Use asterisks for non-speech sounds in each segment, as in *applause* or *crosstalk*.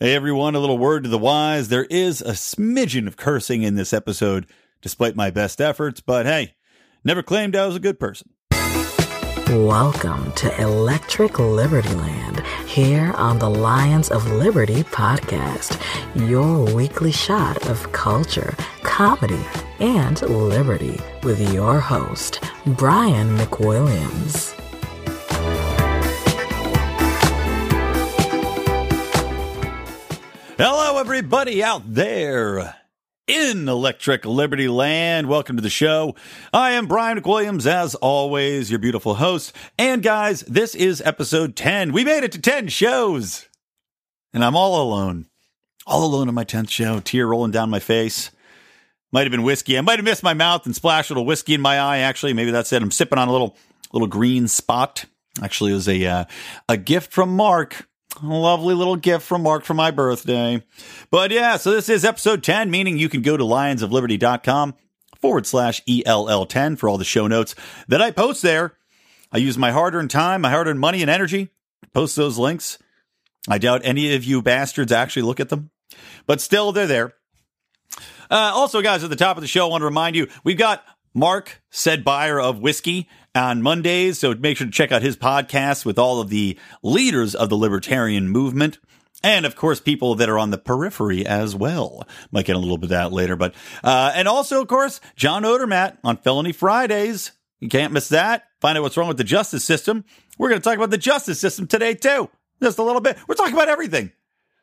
Hey everyone, a little word to the wise. There is a smidgen of cursing in this episode, despite my best efforts, but hey, never claimed I was a good person. Welcome to Electric Liberty Land here on the Lions of Liberty podcast, your weekly shot of culture, comedy, and liberty with your host, Brian McWilliams. Hello, everybody out there in Electric Liberty Land. Welcome to the show. I am Brian McWilliams, as always, your beautiful host. And guys, this is episode 10. We made it to 10 shows. And I'm all alone. All alone on my 10th show, tear rolling down my face. Might have been whiskey. I might have missed my mouth and splashed a little whiskey in my eye. Actually, maybe that's it. I'm sipping on a little little green spot. Actually, it was a uh, a gift from Mark a lovely little gift from Mark for my birthday. But yeah, so this is episode 10, meaning you can go to lionsofliberty.com forward slash ELL10 for all the show notes that I post there. I use my hard earned time, my hard earned money and energy to post those links. I doubt any of you bastards actually look at them, but still, they're there. Uh, also, guys, at the top of the show, I want to remind you we've got Mark, said buyer of whiskey, on Mondays. So make sure to check out his podcast with all of the leaders of the libertarian movement. And of course, people that are on the periphery as well. Might get a little bit of that later, but, uh, and also, of course, John Odermatt on Felony Fridays. You can't miss that. Find out what's wrong with the justice system. We're going to talk about the justice system today, too. Just a little bit. We're talking about everything.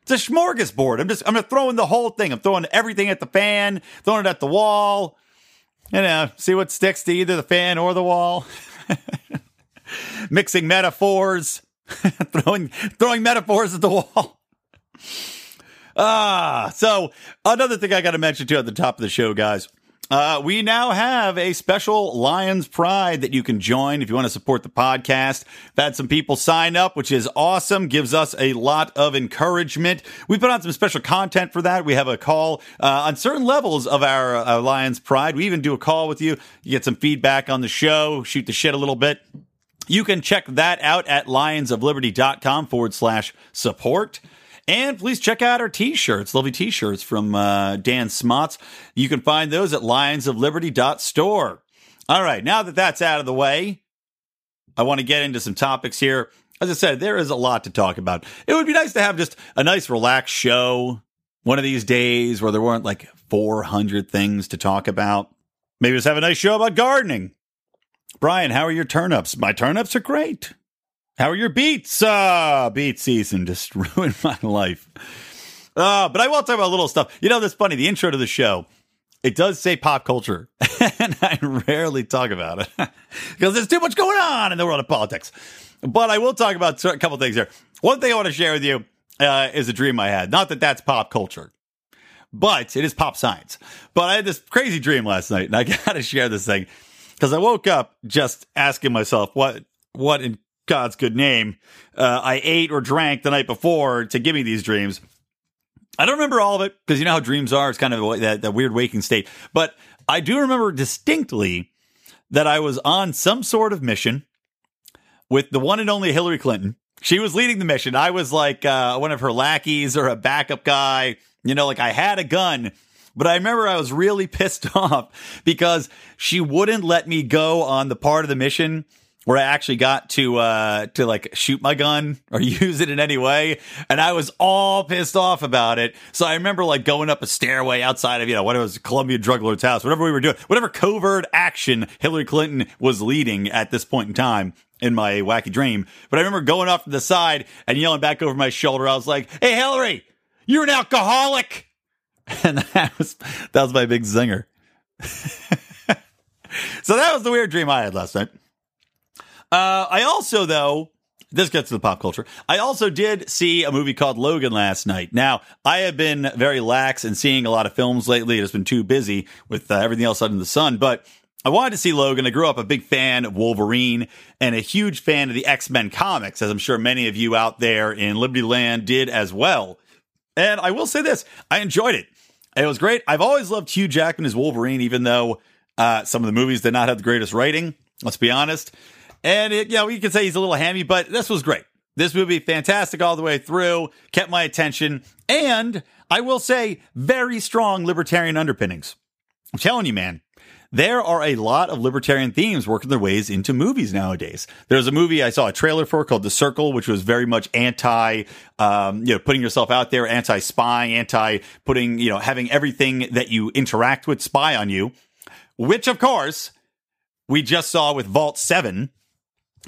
It's a smorgasbord. I'm just, I'm throwing the whole thing. I'm throwing everything at the fan, throwing it at the wall, you know, see what sticks to either the fan or the wall. *laughs* Mixing metaphors, *laughs* throwing throwing metaphors at the wall. Ah, so another thing I got to mention too at the top of the show, guys. Uh, we now have a special Lions Pride that you can join if you want to support the podcast. I've had some people sign up, which is awesome. Gives us a lot of encouragement. We put on some special content for that. We have a call uh, on certain levels of our uh, Lions Pride. We even do a call with you. You get some feedback on the show, shoot the shit a little bit. You can check that out at lionsofliberty.com forward slash support. And please check out our t-shirts, lovely t-shirts from uh, Dan Smots. You can find those at lionsofliberty.store. All right, now that that's out of the way, I want to get into some topics here. As I said, there is a lot to talk about. It would be nice to have just a nice relaxed show one of these days where there weren't like 400 things to talk about. Maybe just have a nice show about gardening. Brian, how are your turnips? My turnips are great. How are your beets? Uh, beet season just *laughs* ruined my life. Uh, but I will talk about a little stuff. You know, that's funny. The intro to the show, it does say pop culture, *laughs* and I rarely talk about it *laughs* because there's too much going on in the world of politics. But I will talk about a couple things here. One thing I want to share with you uh, is a dream I had. Not that that's pop culture, but it is pop science. But I had this crazy dream last night, and I got to share this thing because I woke up just asking myself what what in God's good name, uh, I ate or drank the night before to give me these dreams. I don't remember all of it because you know how dreams are. It's kind of that, that weird waking state. But I do remember distinctly that I was on some sort of mission with the one and only Hillary Clinton. She was leading the mission. I was like uh, one of her lackeys or a backup guy. You know, like I had a gun, but I remember I was really *laughs* pissed *laughs* off because she wouldn't let me go on the part of the mission where I actually got to uh to like shoot my gun or *laughs* use it in any way and I was all pissed off about it. So I remember like going up a stairway outside of you know what it was Colombia drug lord's house, whatever we were doing, whatever covert action Hillary Clinton was leading at this point in time in my wacky dream. But I remember going off to the side and yelling back over my shoulder. I was like, "Hey Hillary, you're an alcoholic." *laughs* And that was that was my big zinger. *laughs* so that was the weird dream I had last night. Uh, I also, though, this gets to the pop culture. I also did see a movie called Logan last night. Now, I have been very lax in seeing a lot of films lately. It's been too busy with uh, everything else under the sun, but I wanted to see Logan. I grew up a big fan of Wolverine and a huge fan of the X Men comics, as I'm sure many of you out there in Liberty Land did as well. And I will say this I enjoyed it. It was great. I've always loved Hugh Jackman as Wolverine, even though uh, some of the movies did not have the greatest writing. Let's be honest. And it, you know, you could say he's a little hammy, but this was great. This movie, fantastic all the way through, kept my attention, and I will say, very strong libertarian underpinnings. I'm telling you, man, there are a lot of libertarian themes working their ways into movies nowadays. There's a movie I saw a trailer for called The Circle, which was very much anti, um, you know, putting yourself out there, anti spy, anti putting, you know, having everything that you interact with spy on you, which of course we just saw with Vault 7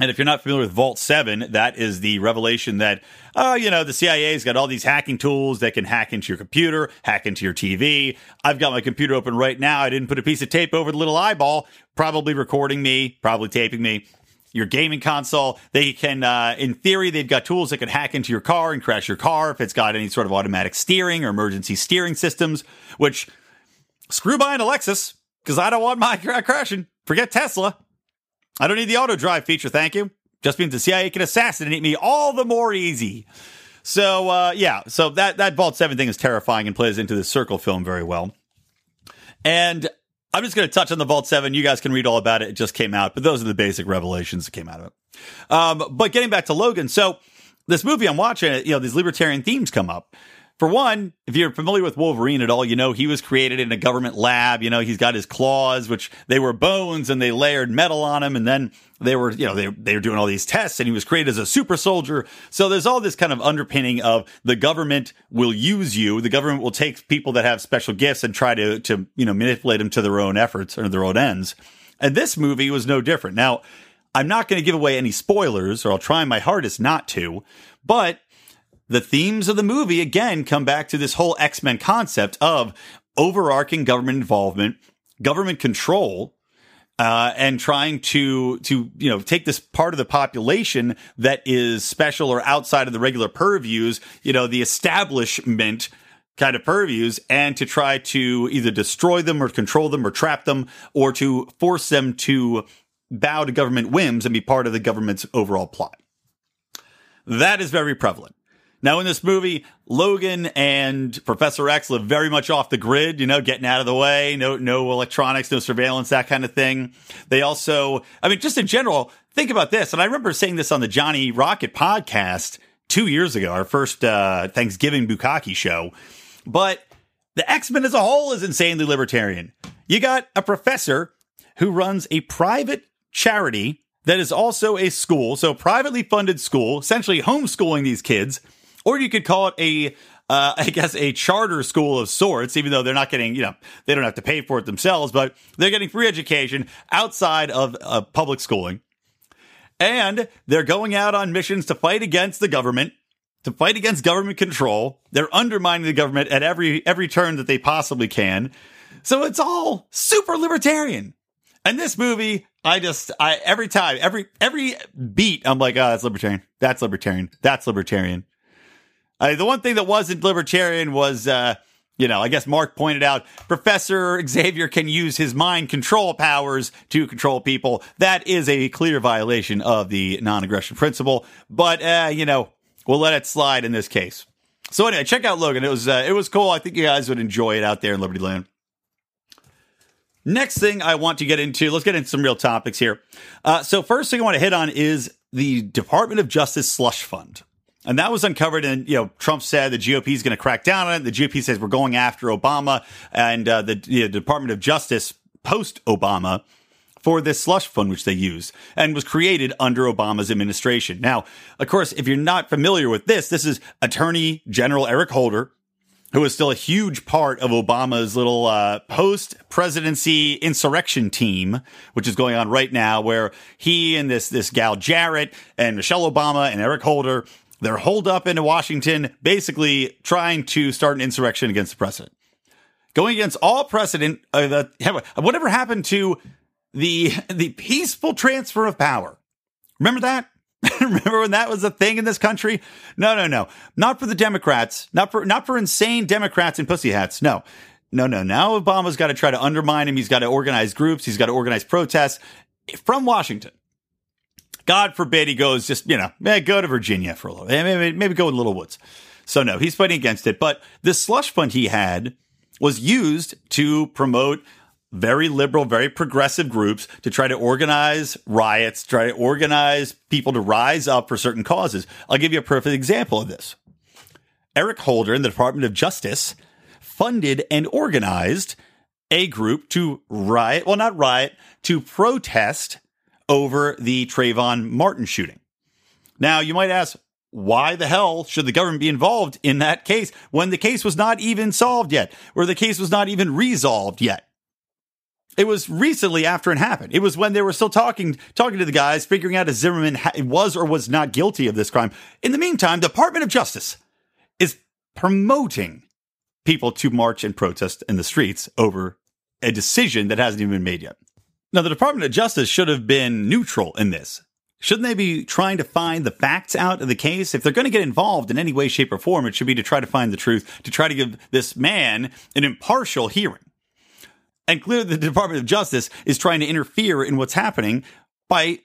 and if you're not familiar with Vault 7, that is the revelation that, oh, you know, the CIA's got all these hacking tools that can hack into your computer, hack into your TV. I've got my computer open right now. I didn't put a piece of tape over the little eyeball, probably recording me, probably taping me. Your gaming console, they can, uh, in theory, they've got tools that can hack into your car and crash your car if it's got any sort of automatic steering or emergency steering systems, which screw buying a Lexus because I don't want my *laughs* car crashing. Forget Tesla. I don't need the auto drive feature, thank you. Just means the CIA can assassinate me all the more easy. So uh, yeah, so that that Vault Seven thing is terrifying and plays into the Circle film very well. And I'm just going to touch on the Vault Seven. You guys can read all about it. It just came out, but those are the basic revelations that came out of it. Um, but getting back to Logan, so this movie I'm watching, you know, these libertarian themes come up. For one, if you're familiar with Wolverine at all, you know he was created in a government lab. You know he's got his claws, which they were bones, and they layered metal on him, and then they were, you know, they they were doing all these tests, and he was created as a super soldier. So there's all this kind of underpinning of the government will use you. The government will take people that have special gifts and try to to you know manipulate them to their own efforts or their own ends. And this movie was no different. Now, I'm not going to give away any spoilers, or I'll try my hardest not to, but the themes of the movie again come back to this whole X-Men concept of overarching government involvement, government control, uh, and trying to to you know take this part of the population that is special or outside of the regular purviews, you know, the establishment kind of purviews, and to try to either destroy them or control them or trap them or to force them to bow to government whims and be part of the government's overall plot. That is very prevalent. Now, in this movie, Logan and Professor X live very much off the grid, you know, getting out of the way, no, no electronics, no surveillance, that kind of thing. They also, I mean, just in general, think about this. And I remember saying this on the Johnny Rocket podcast two years ago, our first, uh, Thanksgiving Bukaki show. But the X-Men as a whole is insanely libertarian. You got a professor who runs a private charity that is also a school, so privately funded school, essentially homeschooling these kids or you could call it a uh, *laughs* I guess a charter school of sorts, even though they're not getting, you know, they don't have to pay for it themselves, but they're getting free education outside of uh, public schooling. And they're going out on missions to fight against the government, to fight against government control. They're undermining the government at every every turn that they possibly can. So it's all super libertarian. And this movie, I just, I every time, every every beat, I'm like, oh, that's libertarian. That's libertarian. That's libertarian. Uh, the one thing that wasn't libertarian was, uh, you know, I guess Mark pointed out Professor Xavier can use his mind control powers to control people. That is a clear violation of the non aggression principle. But, uh, you know, we'll let it slide in this case. So anyway, check out Logan. It was uh, it was cool. I think you guys would enjoy it out there in Liberty Land. Next thing I want to get into, let's get into some real topics here. Uh, so first thing I want to hit on is the Department of Justice slush fund. And that was uncovered. And, you know, Trump said the GOP is going to crack down on it. The GOP says we're going after Obama and uh, the you know, Department of Justice post Obama for this slush fund, which they use and was created under Obama's administration. Now, of course, if you're not familiar with this, this is Attorney General Eric Holder, who is still a huge part of Obama's little uh, post presidency insurrection team, which is going on right now, where he and this this gal Jarrett and Michelle Obama and Eric Holder they're holed up in Washington, basically trying to start an insurrection against the president. Going against all precedent, uh, the, whatever happened to the *laughs* the peaceful transfer of power. Remember that? *laughs* Remember when that was a thing in this country? No, no, no. Not for the Democrats. Not for not for insane Democrats in pussy hats. No. No, no. Now Obama's got to try to undermine him. He's got to organize groups. He's got to organize protests from Washington. God forbid he goes just, you know, eh, go to Virginia for a little, maybe, maybe go in Little Woods. So no, he's fighting against it. But this slush fund he had was used to promote very liberal, very progressive groups to try to organize riots, try to organize people to rise up for certain causes. I'll give you a perfect example of this. Eric Holder in the Department of Justice funded and organized a group to riot, well, not riot, to protest over the Trayvon Martin shooting. Now, you might ask, why the hell should the government be involved in that case when the case was not even solved yet, or the case was not even resolved yet? It was recently after it happened. It was when they were still talking, talking to the guys, figuring out if Zimmerman was or was not guilty of this crime. In the meantime, the Department of Justice is promoting people to march and protest in the streets over a decision that hasn't even been made yet. Now, the Department of Justice should have been neutral in this. Shouldn't they be trying to find the facts out of the case? If they're going to get involved in any way, shape, or form, it should be to try to find the truth, to try to give this man an impartial hearing. And clearly, the Department of Justice is trying to interfere in what's happening by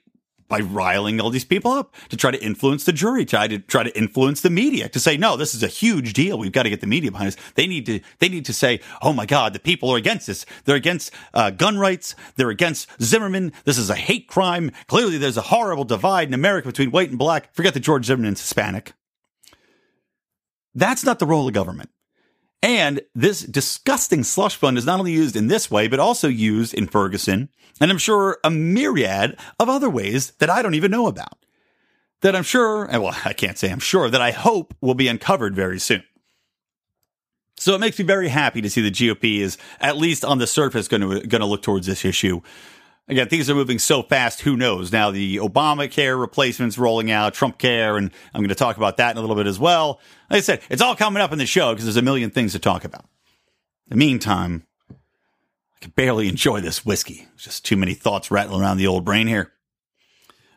by riling all these people up to try to influence the jury, try to try to influence the media to say, no, this is a huge deal. We've got to get the media behind us. They need to they need to say, oh my God, the people are against this. They're against uh, gun rights. They're against Zimmerman. This is a hate crime. Clearly, there's a horrible divide in America between white and black. Forget that George Zimmerman's Hispanic. That's not the role of government. And this disgusting slush fund is not only used in this way, but also used in Ferguson, and I'm sure a myriad of other ways that I don't even know about. That I'm sure, well, *laughs* I can't say I'm sure, that I hope will be uncovered very soon. So it makes me very happy to see the GOP is at least on the surface going to going to look towards this issue. Again, things are moving so fast. Who knows? Now the Obamacare replacements rolling out, Trump Care, and I'm going to talk about that in a little bit as well. Like I said, it's all coming up in the show because there's a million things to talk about. In the meantime, I can barely enjoy this whiskey. just too many thoughts rattling around the old brain here.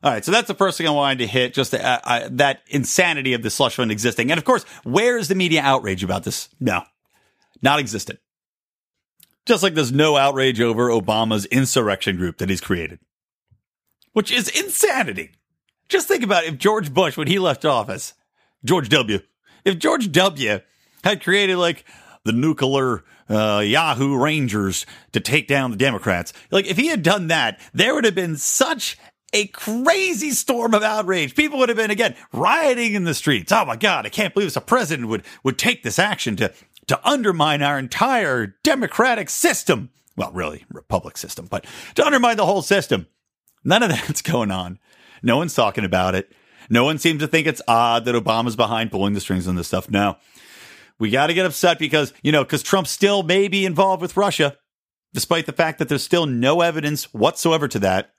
All right, so that's the first thing I wanted to hit, just the, uh, uh, that insanity of the slush fund existing. And of course, where is the media outrage about this? No, not existent. Just like there's no outrage over Obama's insurrection group that he's created, which is insanity. Just think about if George Bush, when he left office, George W., if George W. had created like the nuclear uh, Yahoo Rangers to take down the Democrats, like if he had done that, there would have been such a crazy storm of outrage. People would have been again rioting in the streets. Oh my God, I can't believe this. A president would would take this action to to undermine our entire democratic system. Well, really, republic system, but to undermine the whole system. None of that's *laughs* going on. No one's talking about it. No one seems to think it's odd that Obama's behind pulling the strings on this stuff. No, we got to get upset because, you know, because Trump still may be involved with Russia, despite the fact that there's still no evidence whatsoever to that.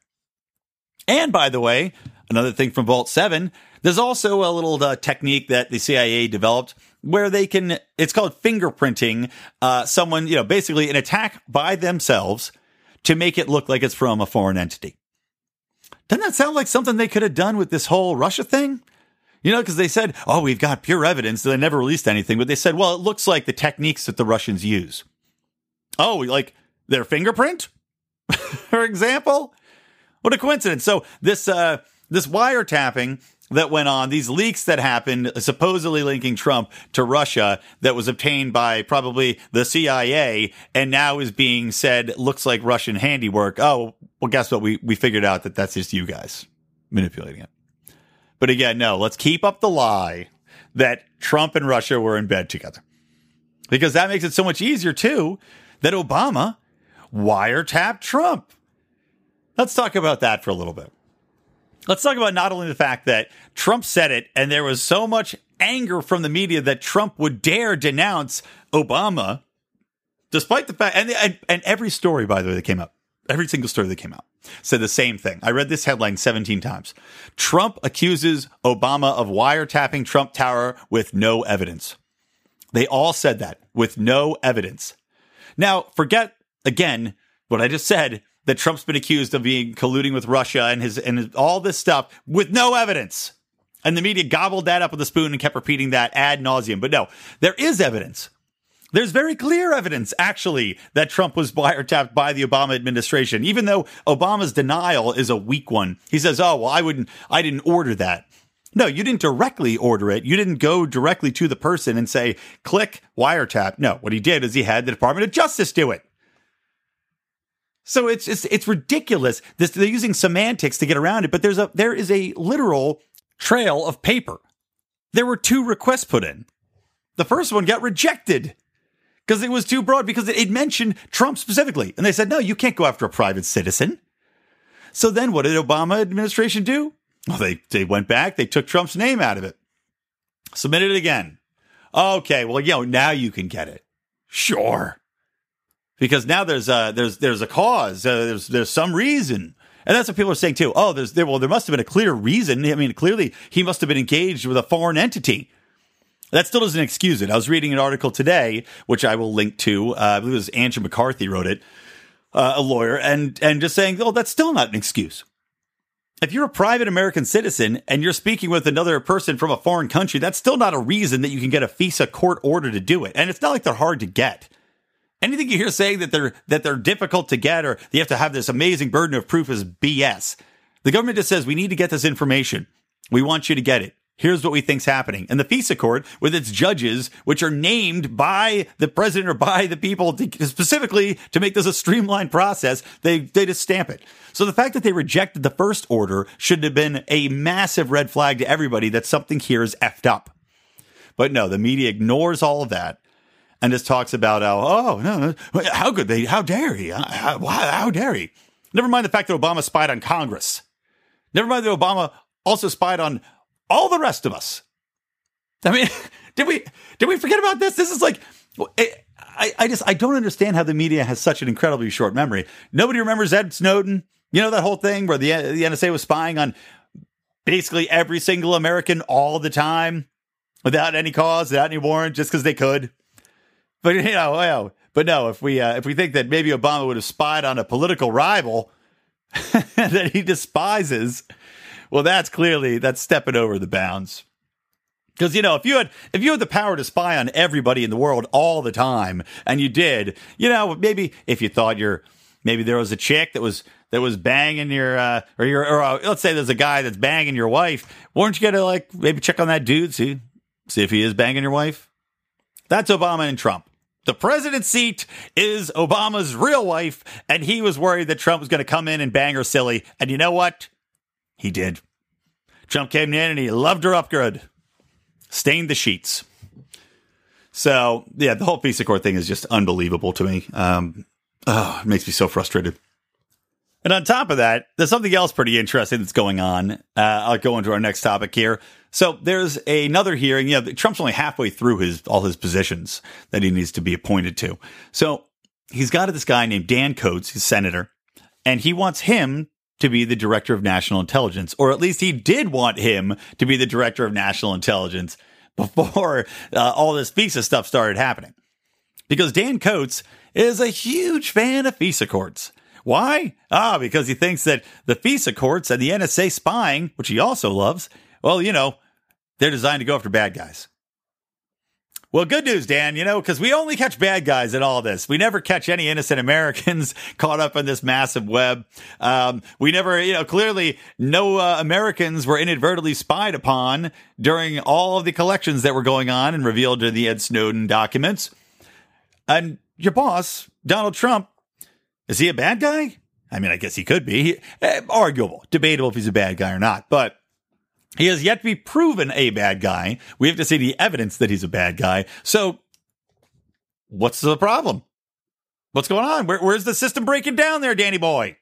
And by the way, another thing from Vault 7, there's also a little uh, technique that the CIA developed where they can, it's called fingerprinting uh, someone, you know, basically an attack by themselves to make it look like it's from a foreign entity. Doesn't that sound like something they could have done with this whole Russia thing? You know, because they said, oh, we've got pure evidence. They never released anything, but they said, well, it looks like the techniques that the Russians use. Oh, like their fingerprint, *laughs* for example? What a coincidence. So this, uh, this wiretapping that went on, these leaks that happened, supposedly linking Trump to Russia, that was obtained by probably the CIA, and now is being said looks like Russian handiwork. Oh, well, guess what? We we figured out that that's just you guys manipulating it. But again, no. Let's keep up the lie that Trump and Russia were in bed together, because that makes it so much easier too. That Obama wiretapped Trump. Let's talk about that for a little bit. Let's talk about not only the fact that Trump said it and there was so much anger from the media that Trump would dare denounce Obama, despite the fact, and, and, and every story, by the way, that came up, every single story that came out said the same thing. I read this headline 17 times. Trump accuses Obama of wiretapping Trump Tower with no evidence. They all said that with no evidence. Now, forget again what I just said that Trump's been accused of being colluding with Russia and his and his, all this stuff with no evidence. And the media gobbled that up with a spoon and kept repeating that ad nauseum. But no, there is evidence. There's very clear evidence, actually, that Trump was wiretapped by the Obama administration, even though Obama's denial is a weak one. He says, "Oh, well, I wouldn't, I didn't order that." No, you didn't directly order it. You didn't go directly to the person and say, "Click wiretap." No, what he did is he had the Department of Justice do it. So it's it's, it's ridiculous. This, they're using semantics to get around it, but there's a there is a literal trail of paper. There were two requests put in. The first one got rejected because it was too broad because it, mentioned Trump specifically, and they said no, you can't go after a private citizen. So then, what did Obama administration do? Well, they they went back, they took Trump's name out of it, submitted it again. Okay, well, you know, now you can get it. Sure because now there's a there's there's a cause uh, there's there's some reason. And that's what people are saying too. Oh there's there well there must have been a clear reason. I mean clearly he must have been engaged with a foreign entity. That still doesn't excuse it. I was reading an article today which i will link to uh, i believe it was andrew mccarthy wrote it uh, a lawyer and and just saying oh that's still not an excuse. If you're a private American citizen and you're speaking with another person from a foreign country, that's still not a reason that you can get a FISA court order to do it. And it's not like they're hard to get anything you hear saying that they're that they're difficult to get or you have to have this amazing burden of proof is BS. The government just says we need to get this information. We want you to get it. Here's what we think's happening. And the FISA court, with its judges, which are named by the president or by the people to, specifically to make this a streamlined process, they, they just stamp it. So the fact that they rejected the first order should have been a massive red flag to everybody that something here is effed up. But no, the media ignores all of that and just talks about how, oh, no, how could they, how dare he? Uh, how, how dare he? Never mind the fact that Obama spied on Congress. Never mind that Obama also spied on all the rest of us. I mean, *laughs* did we did we forget about this? This is like, I, I just I don't understand how the media has such an incredibly short memory. Nobody remembers Ed Snowden. You know that whole thing where the the NSA was spying on basically every single American all the time without any cause, without any warrant, just because they could. But *laughs* you know, well, but no, if we uh, if we think that maybe Obama would have spied on a political rival *laughs* that he despises, well, that's clearly that's stepping over the bounds. Because you know, if you had if you had the power to spy on everybody in the world all the time, and you did, you know, maybe if you thought you're maybe there was a chick that was that was banging your uh, or your or uh, let's say there's a guy that's banging your wife, weren't you gonna like maybe check on that dude, see see if he is banging your wife? That's Obama and Trump. The president's seat is Obama's real wife, and he was worried that Trump was going to come in and bang her silly. And you know what? He did. Trump came in and he loved her up good, stained the sheets. So, yeah, the whole FISA court thing is just unbelievable to me. Um, oh, it makes me so frustrated. And on top of that, there's something else pretty interesting that's going on. Uh, I'll go into our next topic here. So there's another hearing. You know, Trump's only halfway through his all his positions that he needs to be appointed to. So he's got this guy named Dan Coats, he's senator, and he wants him to be the director of national intelligence, or at least he did want him to be the director of national intelligence *laughs* before uh, all this FISA stuff started happening. Because Dan Coats is a huge fan of FISA courts. Why? Ah, because he thinks that the FISA courts and the NSA spying, which he also loves, well, you know, they're designed to go after bad guys. Well, good news, Dan, you know, because we only catch bad guys in all this. We never catch any innocent Americans *laughs* caught up in this massive web. Um, we never, you know, clearly no uh, Americans were inadvertently spied upon during all of the collections that were going on and revealed in the Ed Snowden documents. And your boss, Donald Trump, is he a bad guy? I mean, I guess he could be. He, eh, arguable, debatable if he's a bad guy or not, but he has yet to be proven a bad guy. We have to see the evidence that he's a bad guy. So, what's the problem? What's going on? Where, where's the system breaking down there, Danny boy?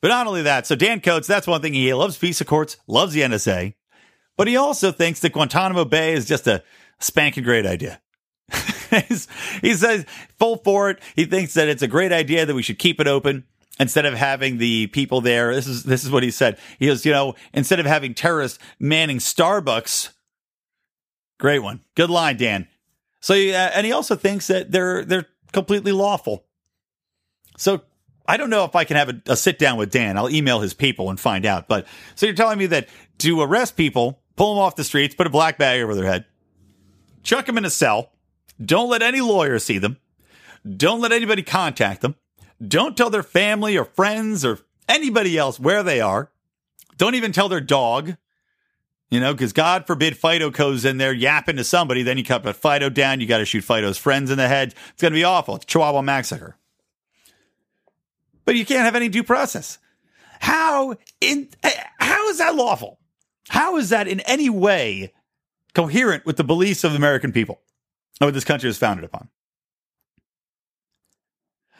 But not only that, so Dan Coats, that's one thing he loves FISA courts, loves the NSA, but he also thinks that Guantanamo Bay is just a spanking great idea. *laughs* he says full for it. He thinks that it's a great idea that we should keep it open instead of having the people there, this is this is what he said. He goes, you know, instead of having terrorists manning Starbucks, great one, good line, Dan. So, uh, and he also thinks that they're they're completely lawful. So, I don't know if I can have a, a sit down with Dan. I'll email his people and find out. But so you're telling me that to arrest people, pull them off the streets, put a black bag over their head, chuck them in a cell, don't let any lawyer see them, don't let anybody contact them don't tell their family or friends or anybody else where they are. Don't even tell their dog. You know, because God forbid Fido goes in there yapping to somebody, then you cut Fido down. You got to shoot Fido's friends in the head. It's going to be awful. It's Chihuahua massacre. but you can't have any due process. How in eh, how is that lawful? How is that in any way coherent with the beliefs of the American people and what this country was founded upon?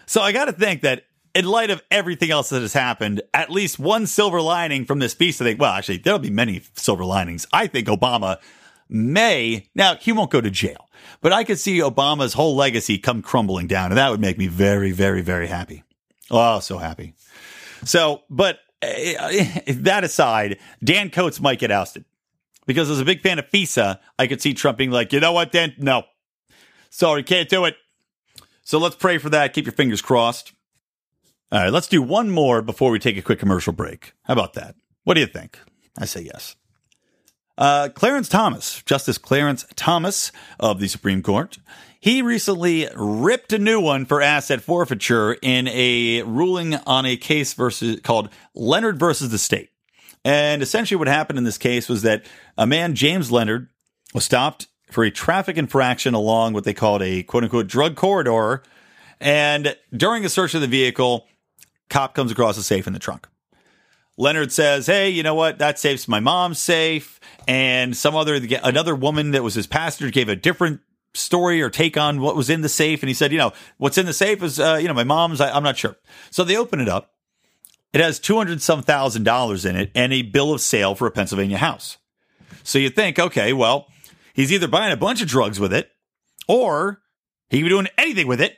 So I got to think that in light of everything else that has happened, at least one silver lining from this piece, I think, well, actually, there'll be many silver linings. I think Obama may, now he won't go to jail, but I could see Obama's whole legacy come crumbling down. And that would make me very, very, very happy. Oh, so happy. So, but uh, that aside, Dan Coats might get ousted because as a big fan of FISA, I could see Trump being like, you know what, Dan? No. Sorry, can't do it. So let's pray for that. Keep your fingers crossed. All right, let's do one more before we take a quick commercial break. How about that? What do you think? I say yes. Uh, Clarence Thomas, Justice Clarence Thomas of the Supreme Court, he recently ripped a new one for asset forfeiture in a ruling on a case versus called Leonard versus the state. And essentially, what happened in this case was that a man, James Leonard, was stopped for a traffic infraction along what they called a quote unquote drug corridor. And during a search of the vehicle, cop comes across a safe in the trunk. Leonard says, "Hey, you know what? That safe's my mom's safe." And some other another woman that was his passenger gave a different story or take on what was in the safe. And he said, "You know, what's in the safe is, uh, you know, my mom's. I, I'm not sure." So they open it up. It has two hundred some thousand dollars in it and a bill of sale for a Pennsylvania house. So you think, okay, well, he's either buying a bunch of drugs with it, or he can be doing anything with it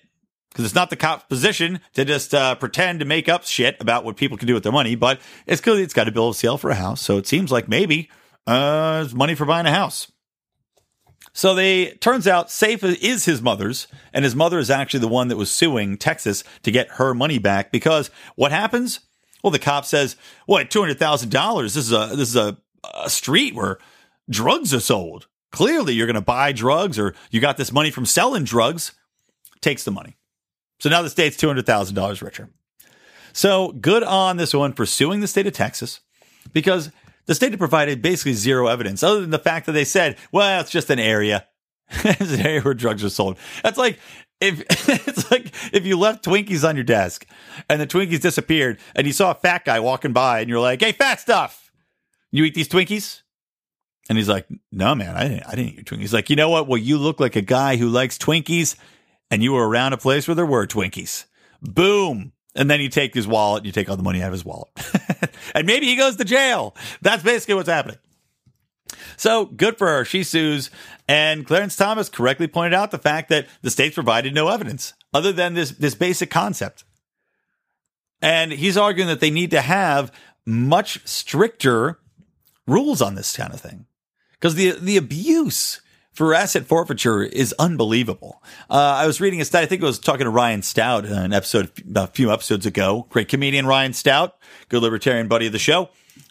because it's not the cop's position to just uh, pretend to make up shit about what people can do with their money. But it's clearly it's got a bill of sale for a house, so it seems like maybe uh, it's money for buying a house. So they turns out safe is his mother's, and his mother is actually the one that was suing Texas to get her money back because what happens? Well, the cop says, "What two hundred thousand dollars? This is a this is a, a street where drugs are sold. Clearly, you're going to buy drugs, or you got this money from selling drugs." Takes the money. So now the state's $200,000 richer. So good on this one for suing the state of Texas because the state had provided basically zero evidence other than the fact that they said, well, it's just an area. *laughs* it's an area where drugs are sold. That's like if *laughs* it's like if you left Twinkies on your desk and the Twinkies disappeared and you saw a fat guy walking by and you're like, hey, fat stuff, you eat these Twinkies? And he's like, no, man, I didn't, I didn't eat Twinkies. He's like, you know what? Well, you look like a guy who likes Twinkies and you were around a place where there were Twinkies. Boom. And then you take his wallet, and you take all the money out of his wallet. *laughs* and maybe he goes to jail. That's basically what's happening. So good for her. She sues. And Clarence Thomas correctly pointed out the fact that the states provided no evidence other than this, this basic concept. And he's arguing that they need to have much stricter rules on this kind of thing because the, the abuse for asset forfeiture is unbelievable. Uh, I was reading a study. I think I was talking to Ryan Stout in an episode a few episodes ago. Great comedian Ryan Stout, good libertarian buddy of the show,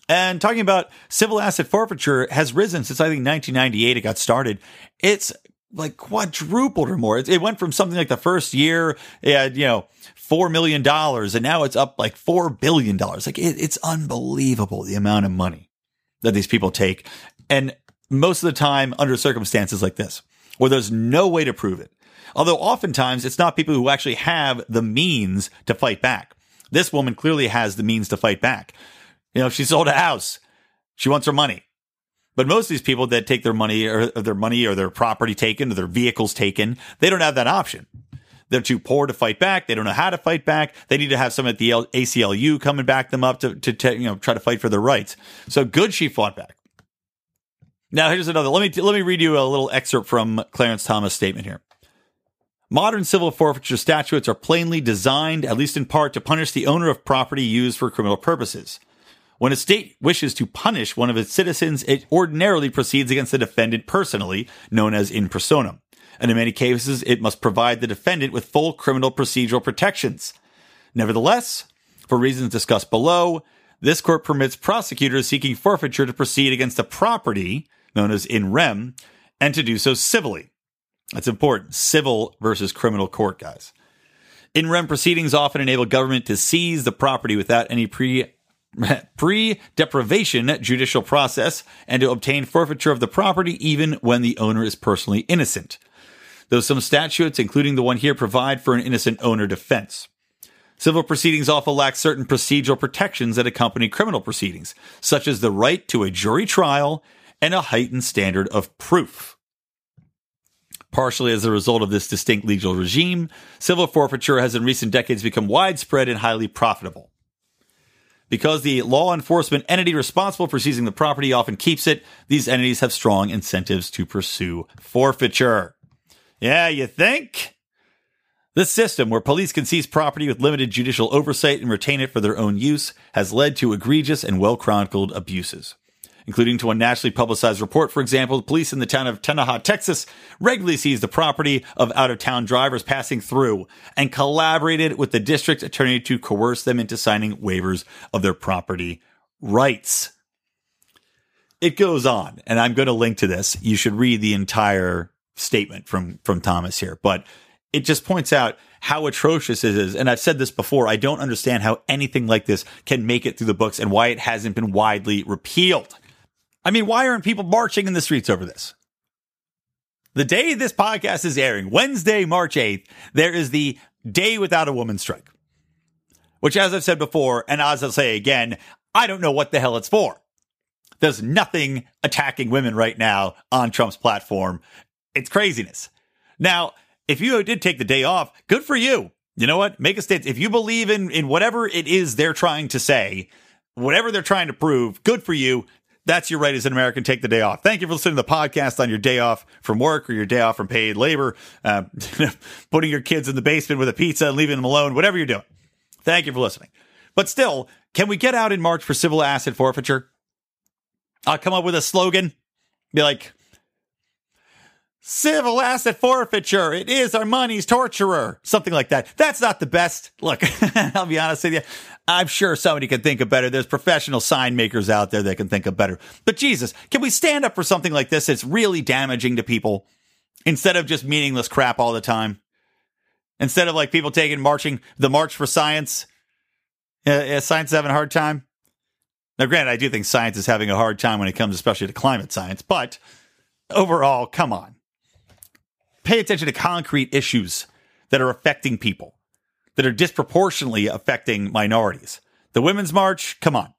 and talking about civil asset forfeiture has risen since I think 1998. It got started. It's like quadrupled or more. It, went from something like the first year, had, you know, four million dollars, and now it's up like four billion dollars. Like it, it's unbelievable the amount of money that these people take. And most of the time under circumstances like this, where there's no way to prove it. Although oftentimes it's not people who actually have the means to fight back. This woman clearly has the means to fight back. You know, she sold a house. She wants her money. But most of these people that take their money or their money or their property taken or their vehicles taken, they don't have that option. They're too poor to fight back. They don't know how to fight back. They need to have someone at the ACLU come and back them up to, to, to you know, try to fight for their rights. So good she fought back. Now here's another. Let me let me read you a little excerpt from Clarence Thomas' statement here. Modern civil forfeiture statutes are plainly designed, at least in part, to punish the owner of property used for criminal purposes. When a state wishes to punish one of its citizens, it ordinarily proceeds against the defendant personally, known as in personam. And in many cases, it must provide the defendant with full criminal procedural protections. Nevertheless, for reasons discussed below, this court permits prosecutors seeking forfeiture to proceed against the property known as in rem, and to do so civilly. That's important. Civil versus criminal court, guys. In rem proceedings often enable government to seize the property without any pre *laughs* pre deprivation judicial process and to obtain forfeiture of the property even when the owner is personally innocent. Though some statutes, including the one here, provide for an innocent owner defense. Civil proceedings often lack certain procedural protections that accompany criminal proceedings, such as the right to a jury trial and a heightened standard of proof. Partially as a result of this distinct legal regime, civil forfeiture has in recent decades become widespread and highly profitable. Because the law enforcement entity responsible for seizing the property often keeps it, these entities have strong incentives to pursue forfeiture. Yeah, you think? This system, where police can seize property with limited judicial oversight and retain it for their own use, has led to egregious and well chronicled abuses. Including to a nationally publicized report, for example, the police in the town of Tenaha, Texas, regularly seized the property of out of town drivers passing through and collaborated with the district attorney to coerce them into signing waivers of their property rights. It goes on, and I'm going to link to this. You should read the entire statement from, from Thomas here, but it just points out how atrocious it is. And I've said this before. I don't understand how anything like this can make it through the books and why it hasn't been widely repealed. I mean, why aren't people marching in the streets over this? The day this podcast is airing, Wednesday, March 8th, there is the Day Without a Woman strike, which, as I've said before, and as I'll say again, I don't know what the hell it's for. There's nothing attacking women right now on Trump's platform. It's craziness. Now, if you did take the day off, good for you. You know what? Make a stance. If you believe in, in whatever it is they're trying to say, whatever they're trying to prove, good for you. That's your right as an American. Take the day off. Thank you for listening to the podcast on your day off from work or your day off from paid labor, uh, *laughs* putting your kids in the basement with a pizza and leaving them alone, whatever you're doing. Thank you for listening. But still, can we get out in March for civil asset forfeiture? I'll come up with a slogan. Be like, civil asset forfeiture. It is our money's torturer. Something like that. That's not the best. Look, *laughs* I'll be honest with you. I'm sure somebody can think of better. There's professional sign makers out there that can think of better. But Jesus, can we stand up for something like this? It's really damaging to people instead of just meaningless crap all the time. Instead of like people taking marching the march for science. Uh, science having a hard time. Now, granted, I do think science is having a hard time when it comes, especially to climate science, but overall, come on pay attention to concrete issues that are affecting people, that are disproportionately affecting minorities. The Women's March, come on.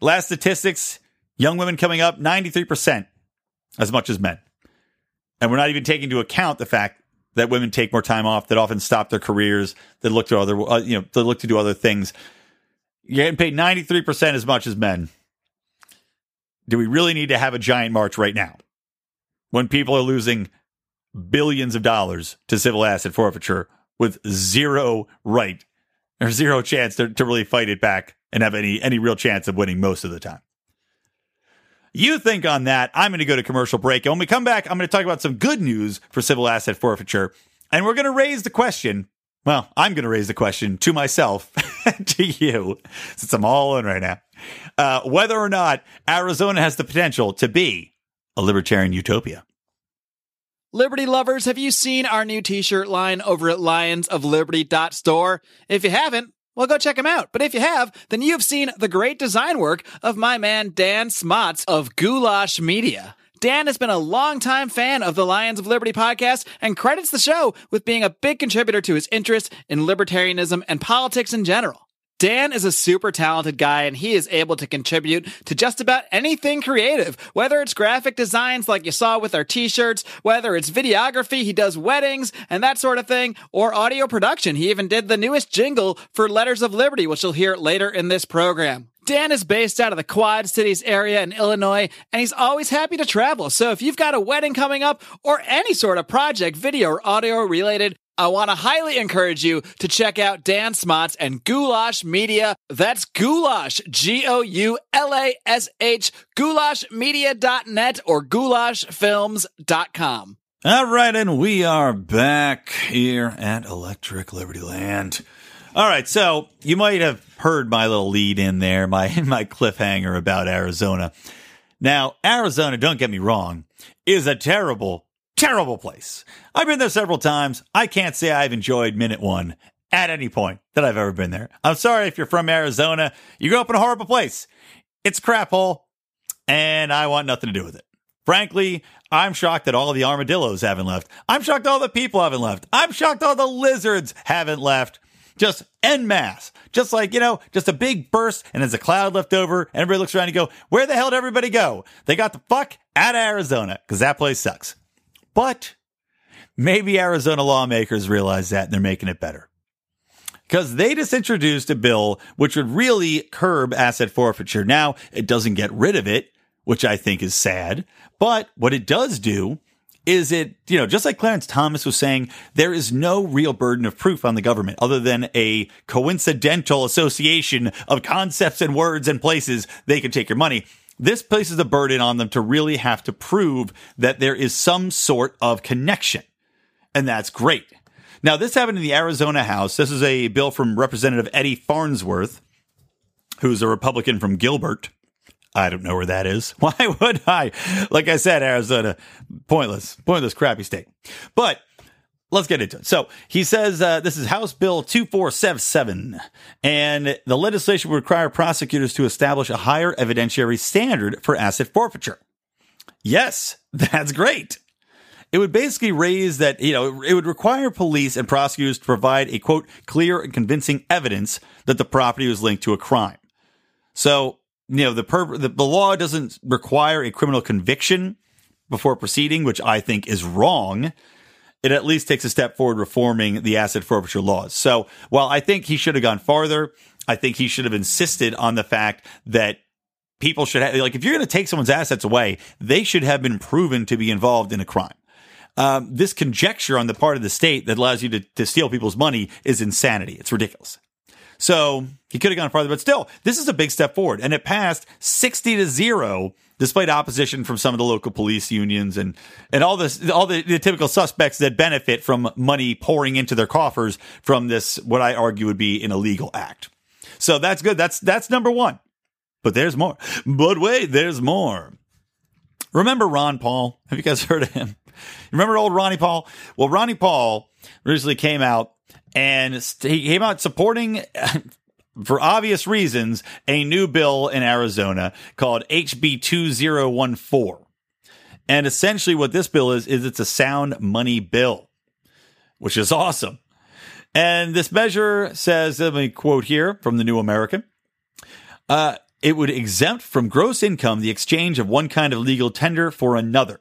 Last statistics young women coming up 93% as much as men. And we're not even taking into account the fact that women take more time off, that often stop their careers, that look to other, uh, you know, that look to do other things. You're getting paid 93% as much as men. Do we really need to have a giant march right now when people are losing billions of dollars to civil asset forfeiture with zero right or zero chance to, to really fight it back and have any any real chance of winning most of the time. You think on that. I'm going to go to commercial break. And when we come back, I'm going to talk about some good news for civil asset forfeiture. And we're going to raise the question. Well, I'm going to raise the question to myself, *laughs* to you, since I'm all in right now, uh, whether or not Arizona has the potential to be a libertarian utopia. Liberty lovers, have you seen our new t-shirt line over at lionsofliberty.store? If you haven't, well, go check them out. But if you have, then you've seen the great design work of my man Dan Smots of Goulash Media. Dan has been a longtime fan of the Lions of Liberty podcast and credits the show with being a big contributor to his interest in libertarianism and politics in general. Dan is a super talented guy and he is able to contribute to just about anything creative, whether it's graphic designs like you saw with our t-shirts, whether it's videography, he does weddings and that sort of thing, or audio production. He even did the newest jingle for Letters of Liberty, which you'll hear later in this program. Dan is based out of the Quad Cities area in Illinois, and he's always happy to travel. So if you've got a wedding coming up or any sort of project, video or audio related, I want to highly encourage you to check out Dan Smots and Goulash Media. That's Goulash, G-O-U-L-A-S-H, goulashmedia.net or goulashfilms.com. All right, and we are back here at Electric Liberty Land. All right, so you might have heard my little lead in there, my *laughs* my cliffhanger about Arizona. Now, Arizona, don't get me wrong, is a terrible terrible place. I've been there several times. I can't say I've enjoyed minute one at any point that I've ever been there. I'm sorry if you're from Arizona. You grew up in a horrible place. It's crap hole, and I want nothing to do with it. Frankly, I'm shocked that all the armadillos haven't left. I'm shocked all the people haven't left. I'm shocked all the lizards haven't left. just en masse. Just like, you know, just a big burst and there's a cloud left over and everybody looks around and go, where the hell did everybody go? They got the fuck out of Arizona because that place sucks. But maybe Arizona lawmakers realize that and they're making it better. Because they just introduced a bill which would really curb asset forfeiture. Now, it doesn't get rid of it, which I think is sad. But what it does do is it, you know, just like Clarence Thomas was saying, there is no real burden of proof on the government other than a coincidental association of concepts and words and places they can take your money. This places a burden on them to really have to prove that there is some sort of connection. And that's great. Now, this happened in the Arizona House. This is a bill from Representative Eddie Farnsworth, who's a Republican from Gilbert. I don't know where that is. *laughs* Why would I? Like I said, Arizona, pointless, pointless, crappy state. But let's get into it. So he says uh, this is House Bill 2477, and the legislation would require prosecutors to establish a higher evidentiary standard for asset forfeiture. Yes, *laughs* that's great. It would basically raise that, you know, it would require police and prosecutors to provide a quote, clear and convincing evidence that the property was linked to a crime. So you know, the, the, the law doesn't require a criminal conviction before proceeding, which I think is wrong. It at least takes a step forward reforming the asset forfeiture laws. So while I think he should have gone farther, I think he should have insisted on the fact that people should have, like, if you're going to take someone's assets away, they should have been proven to be involved in a crime. Um, this conjecture on the part of the state that allows you to, to steal people's money is insanity. It's ridiculous. So he could have gone farther, but still, this is a big step forward. And it passed 60 to zero, despite opposition from some of the local police unions and, and all this, all the, the typical suspects that benefit from money pouring into their coffers from this, what I argue would be an illegal act. So that's good. That's, that's number one. But there's more. But wait, there's more. Remember Ron Paul? Have you guys *laughs* heard of him? Remember old Ronnie Paul? Well, Ronnie Paul recently came out and he came out supporting. *laughs* for obvious reasons, a new bill in Arizona called HB 2014. And essentially, what this bill is, is it's a sound money bill, which is awesome. And this measure says, let me quote here from the New American. Uh, it would exempt from gross income the exchange of one kind of legal tender for another.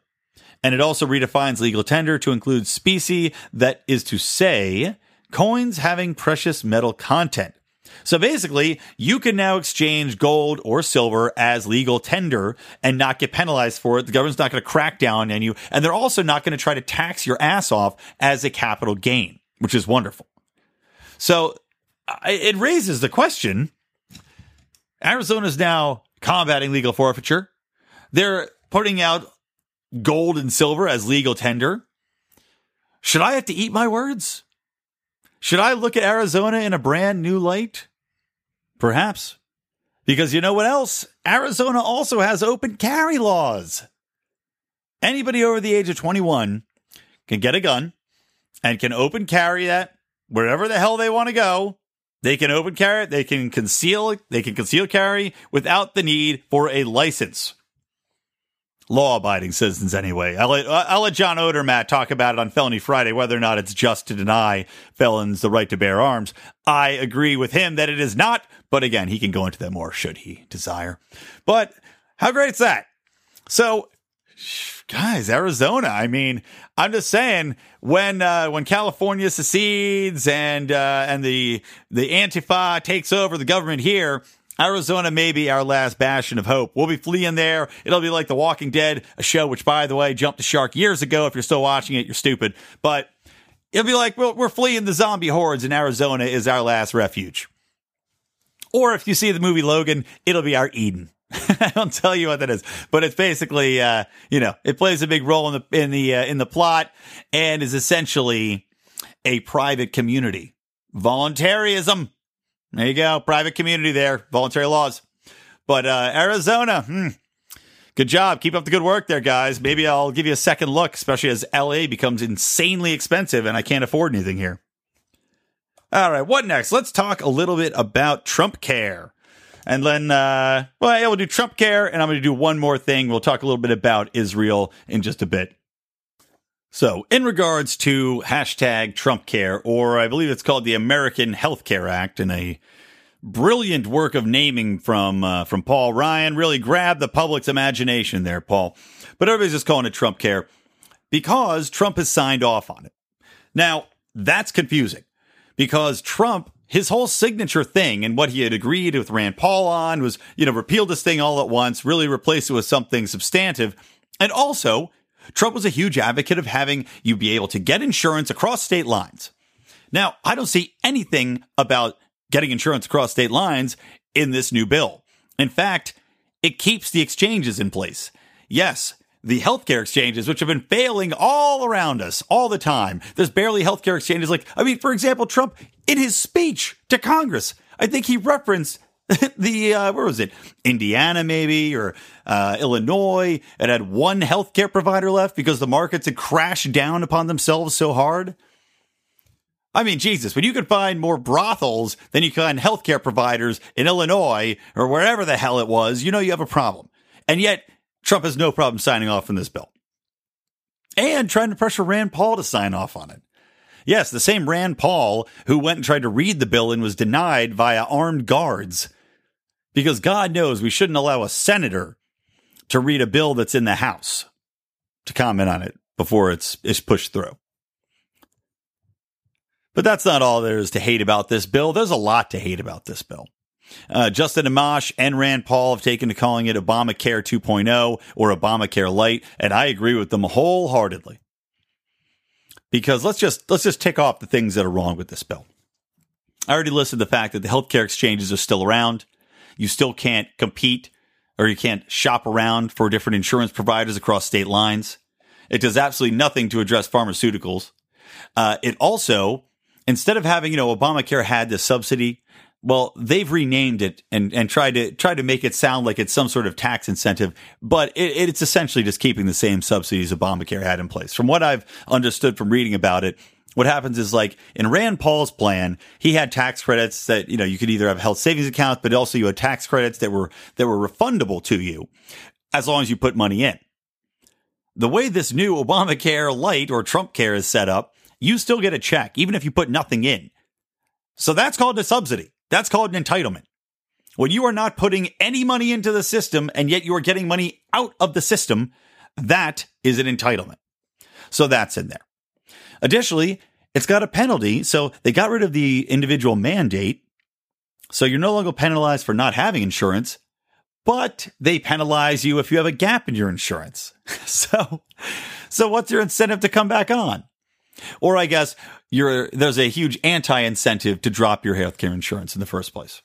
And it also redefines legal tender to include specie that is to say, coins having precious metal content. So basically, you can now exchange gold or silver as legal tender and not get penalized for it. The government's not going to crack down on you. And they're also not going to try to tax your ass off as a capital gain, which is wonderful. So it raises the question Arizona is now combating legal forfeiture. They're putting out gold and silver as legal tender. Should I have to eat my words? Should I look at Arizona in a brand new light? Perhaps. Because you know what else? Arizona also has open carry laws. Anybody over the age of 21 can get a gun and can open carry that wherever the hell they want to go. They can open carry it, they can conceal, it, they can conceal carry without the need for a license law abiding citizens anyway. I'll let, I'll let John Odermatt talk about it on Felony Friday, whether or not it's just to deny felons the right to bear arms. I agree with him that it is not, but again, he can go into that more should he desire. But how great is that? So, guys, Arizona, I mean, I'm just saying when uh, when California secedes and uh, and the the Antifa takes over the government here, Arizona may be our last bastion of hope. We'll be fleeing there. It'll be like The Walking Dead, a show which, by the way, jumped the shark years ago. If you're still watching it, you're stupid. But it'll be like we're, we're fleeing the zombie hordes, and Arizona is our last refuge. Or if you see the movie Logan, it'll be our Eden. *laughs* I don't tell you what that is, but it's basically, uh, you know, it plays a big role in the in the uh, in the plot and is essentially a private community. Voluntarism there you go. Private community there. Voluntary laws. But uh, Arizona, hmm, good job. Keep up the good work there, guys. Maybe I'll give you a second look, especially as LA becomes insanely expensive and I can't afford anything here. All right, what next? Let's talk a little bit about Trump Care. And then, uh, well, yeah, we'll do Trump Care, and I'm going to do one more thing. We'll talk a little bit about Israel in just a bit. So, in regards to hashtag Trump Care, or I believe it's called the American Healthcare Act, and a brilliant work of naming from uh, from Paul Ryan, really grabbed the public's imagination there, Paul. But everybody's just calling it Trump Care because Trump has signed off on it. Now, that's confusing because Trump, his whole signature thing and what he had agreed with Rand Paul on was, you know, repeal this thing all at once, really replace it with something substantive. And also, Trump was a huge advocate of having you be able to get insurance across state lines. Now, I don't see anything about getting insurance across state lines in this new bill. In fact, it keeps the exchanges in place. Yes, the healthcare exchanges, which have been failing all around us all the time. There's barely healthcare exchanges. Like, I mean, for example, Trump in his speech to Congress, I think he referenced *laughs* the uh, where was it? Indiana, maybe or uh, Illinois. It had one healthcare provider left because the markets had crashed down upon themselves so hard. I mean, Jesus, when you could find more brothels than you can healthcare providers in Illinois or wherever the hell it was, you know you have a problem. And yet, Trump has no problem signing off on this bill and trying to pressure Rand Paul to sign off on it. Yes, the same Rand Paul who went and tried to read the bill and was denied via armed guards because God knows we shouldn't allow a senator to read a bill that's in the House to comment on it before it's, it's pushed through. But that's not all there is to hate about this bill. There's a lot to hate about this bill. Uh, Justin Amash and Rand Paul have taken to calling it Obamacare 2.0 or Obamacare Light, and I agree with them wholeheartedly. Because let's just let's just tick off the things that are wrong with this bill. I already listed the fact that the healthcare exchanges are still around. You still can't compete or you can't shop around for different insurance providers across state lines. It does absolutely nothing to address pharmaceuticals. Uh, it also, instead of having, you know, Obamacare had the subsidy, well, they've renamed it and, and tried to try to make it sound like it's some sort of tax incentive, but it, it's essentially just keeping the same subsidies Obamacare had in place. From what I've understood from reading about it, what happens is like in Rand Paul's plan, he had tax credits that, you know, you could either have health savings accounts, but also you had tax credits that were, that were refundable to you as long as you put money in. The way this new Obamacare light or Trump care is set up, you still get a check, even if you put nothing in. So that's called a subsidy. That's called an entitlement. When you are not putting any money into the system and yet you are getting money out of the system, that is an entitlement. So that's in there. Additionally, it's got a penalty. So they got rid of the individual mandate. So you're no longer penalized for not having insurance, but they penalize you if you have a gap in your insurance. *laughs* so, so what's your incentive to come back on? Or I guess there's a huge anti-incentive to drop your healthcare insurance in the first place.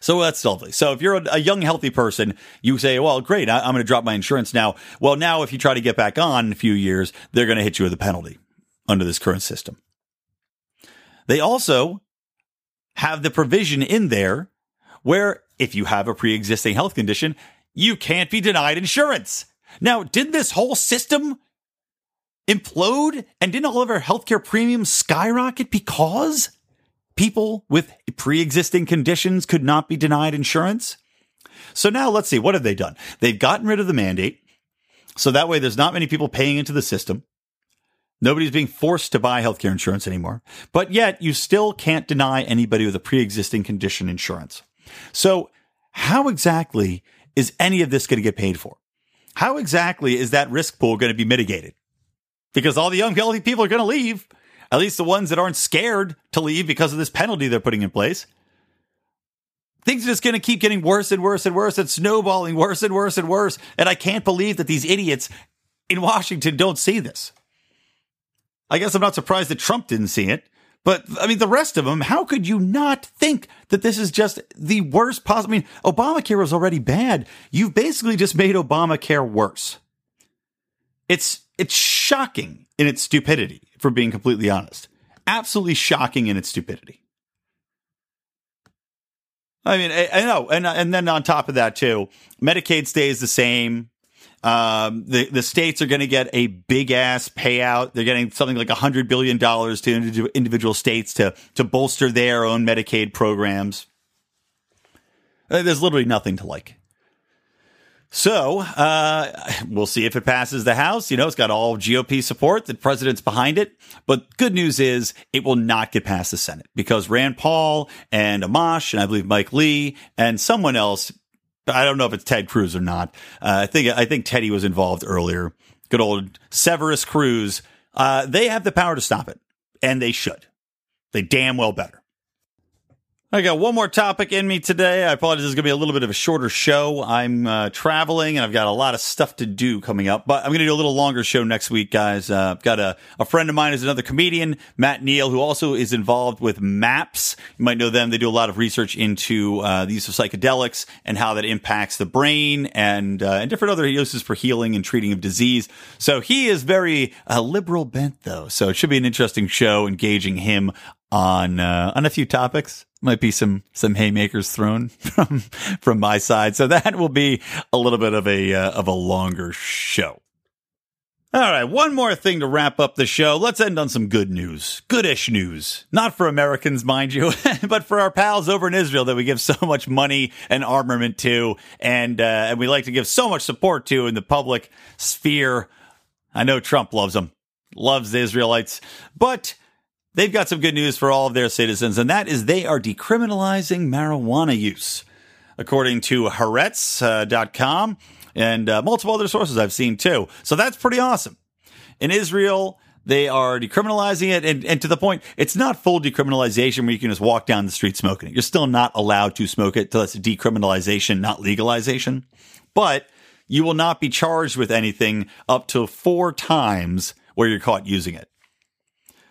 So that's lovely. So if you're a, young, healthy person, you say, well, great, I, am going to drop my insurance now. Well, now if you try to get back on in a few years, they're going to hit you with a penalty under this current system. They also have the provision in there where if you have a pre-existing health condition, you can't be denied insurance. Now, did this whole system implode and didn't all of our healthcare premiums skyrocket because people with pre-existing conditions could not be denied insurance. So now let's see, what have they done? They've gotten rid of the mandate. So that way there's not many people paying into the system. Nobody's being forced to buy healthcare insurance anymore, but yet you still can't deny anybody with a pre-existing condition insurance. So how exactly is any of this going to get paid for? How exactly is that risk pool going to be mitigated? Because all the young, healthy people are going to leave at least the ones that aren't scared to leave because of this penalty they're putting in place. Things are just going to keep getting worse and worse and worse and snowballing worse and worse and worse. And I can't believe that these idiots in Washington don't see this. I guess I'm not surprised that Trump didn't see it. But I mean, the rest of them, how could you not think that this is just the worst possible? I mean, Obamacare was already bad. You've basically just made Obamacare worse. It's, it's shocking in its stupidity for being completely honest. Absolutely shocking in its stupidity. I mean, I, I know, and and then on top of that too, Medicaid stays the same. Um, the the states are going to get a big ass payout. They're getting something like hundred billion dollars to individual states to to bolster their own Medicaid programs. Uh, there's literally nothing to like. So uh, we'll see if it passes the House. You know, it's got all GOP support. The president's behind it. But good news is it will not get past the Senate because Rand Paul and Amash and I believe Mike Lee and someone else. I don't know if it's Ted Cruz or not. Uh, I think I think Teddy was involved earlier. Good old Severus Cruz. Uh, they have the power to stop it, and they should. They damn well better. I got one more topic in me today. I apologize. This is going to be a little bit of a shorter show. I'm uh, traveling and I've got a lot of stuff to do coming up, but I'm going to do a little longer show next week, guys. Uh, I've got a, a friend of mine who's another comedian, Matt Neal, who also is involved with MAPS. You might know them. They do a lot of research into uh, the use of psychedelics and how that impacts the brain and, uh, and different other uses for healing and treating of disease. So he is very uh, liberal bent, though. So it should be an interesting show engaging him on uh, on a few topics. Might be some some haymakers thrown *laughs* from from my side, so that will be a little bit of a uh, of a longer show. All right, one more thing to wrap up the show. Let's end on some good news. Goodish news. Not for Americans, mind you, *laughs* but for our pals over in Israel that we give so much money and armament to, and, uh, and we like to give so much support to in the public sphere. I know Trump loves them, loves the Israelites, but they've got some good news for all of their citizens, and that is they are decriminalizing marijuana use. According to Haaretz.com and uh, multiple other sources I've seen too. So that's pretty awesome. In Israel, they are decriminalizing it, and, and to the point, it's not full decriminalization where you can just walk down the street smoking it. You're still not allowed to smoke it, so that's decriminalization, not legalization. But you will not be charged with anything up to four times where you're caught using it.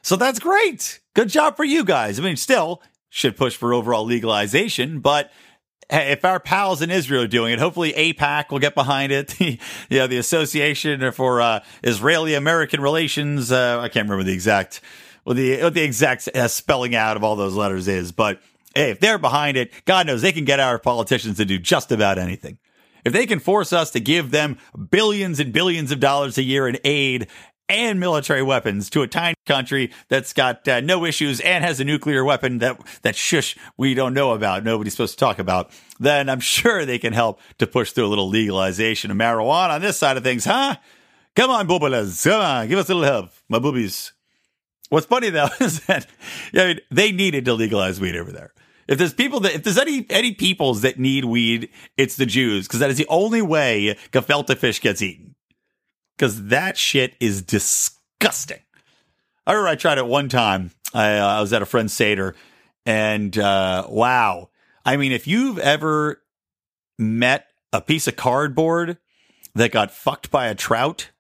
So that's great. Good job for you guys. I mean, still should push for overall legalization, but hey, if our pals in Israel are doing it, hopefully AIPAC will get behind it. *laughs* The, you know, the Association for uh, Israeli American Relations. Uh, I can't remember the exact, well, the what the exact uh, spelling out of all those letters is, but hey, if they're behind it, God knows they can get our politicians to do just about anything. If they can force us to give them billions and billions of dollars a year in aid and military weapons to a tiny country that's got uh, no issues and has a nuclear weapon that that shush we don't know about nobody's supposed to talk about then i'm sure they can help to push through a little legalization of marijuana on this side of things huh? Come on boobies come on give us a little help my boobies. What's funny though *laughs* is that I mean, they needed to legalize weed over there. If there's people that, if there's any, any peoples that need weed, it's the Jews, because that is the only way gefilte fish gets eaten because that shit is disgusting. I remember I tried it one time. I, uh, I was at a friend's Seder, and uh, wow. I mean, if you've ever met a piece of cardboard that got fucked by a trout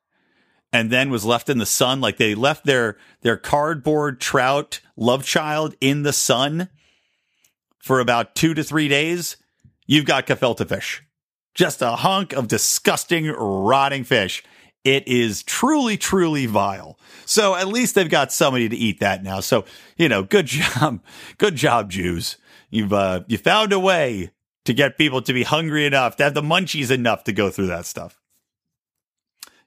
and then was left in the sun, like they left their their cardboard trout love child in the sun for about two to three days, you've got gefilte fish. Just a hunk of disgusting, rotting fish. It is truly, truly vile. So at least they've got somebody to eat that now. So, you know, good *laughs* job. Good job, Jews. You've, uh, you found a way to get people to be hungry enough, to have the munchies enough to go through that stuff.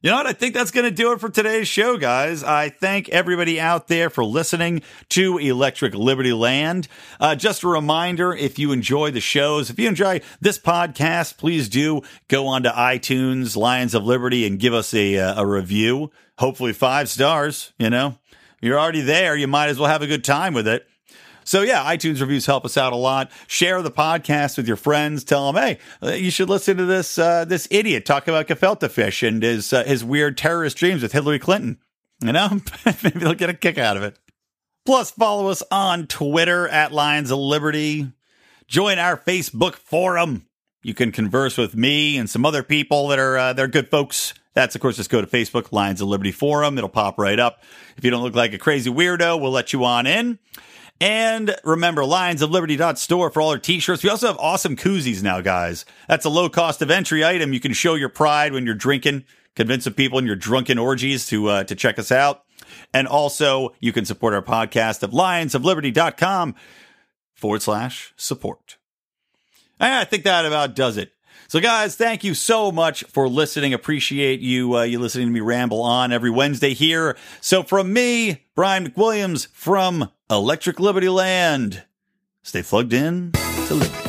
You know what? I think that's going to do it for today's show, guys. I thank everybody out there for listening to Electric Liberty Land. Uh, just a reminder, if you enjoy the shows, if you enjoy this podcast, please do go on to iTunes, Lions of Liberty, and give us a, uh, a review. Hopefully five stars, you know. You're already there. You might as well have a good time with it. So yeah, iTunes reviews help us out a lot. Share the podcast with your friends. Tell them, hey, uh, you should listen to this uh, this idiot talk about gefilte fish and his uh, his weird terrorist dreams with Hillary Clinton. You know, *laughs* maybe they'll get a kick out of it. Plus, follow us on Twitter at Lions of Liberty. Join our Facebook forum. You can converse with me and some other people that are uh, they're good folks. That's of course just go to Facebook Lions of Liberty forum. It'll pop right up. If you don't look like a crazy weirdo, we'll let you on in. And remember, Lions of Liberty.store for all our t-shirts. We also have awesome koozies now, guys. That's a low cost of entry item. You can show your pride when you're drinking, convince some people in your drunken orgies to, uh, to check us out. And also you can support our podcast at lionsofliberty.com forward slash support. And I think that about does it. So, guys, thank you so much for listening. Appreciate you uh, you listening to me ramble on every Wednesday here. So, from me, Brian McWilliams from Electric Liberty Land, stay plugged in to Liberty.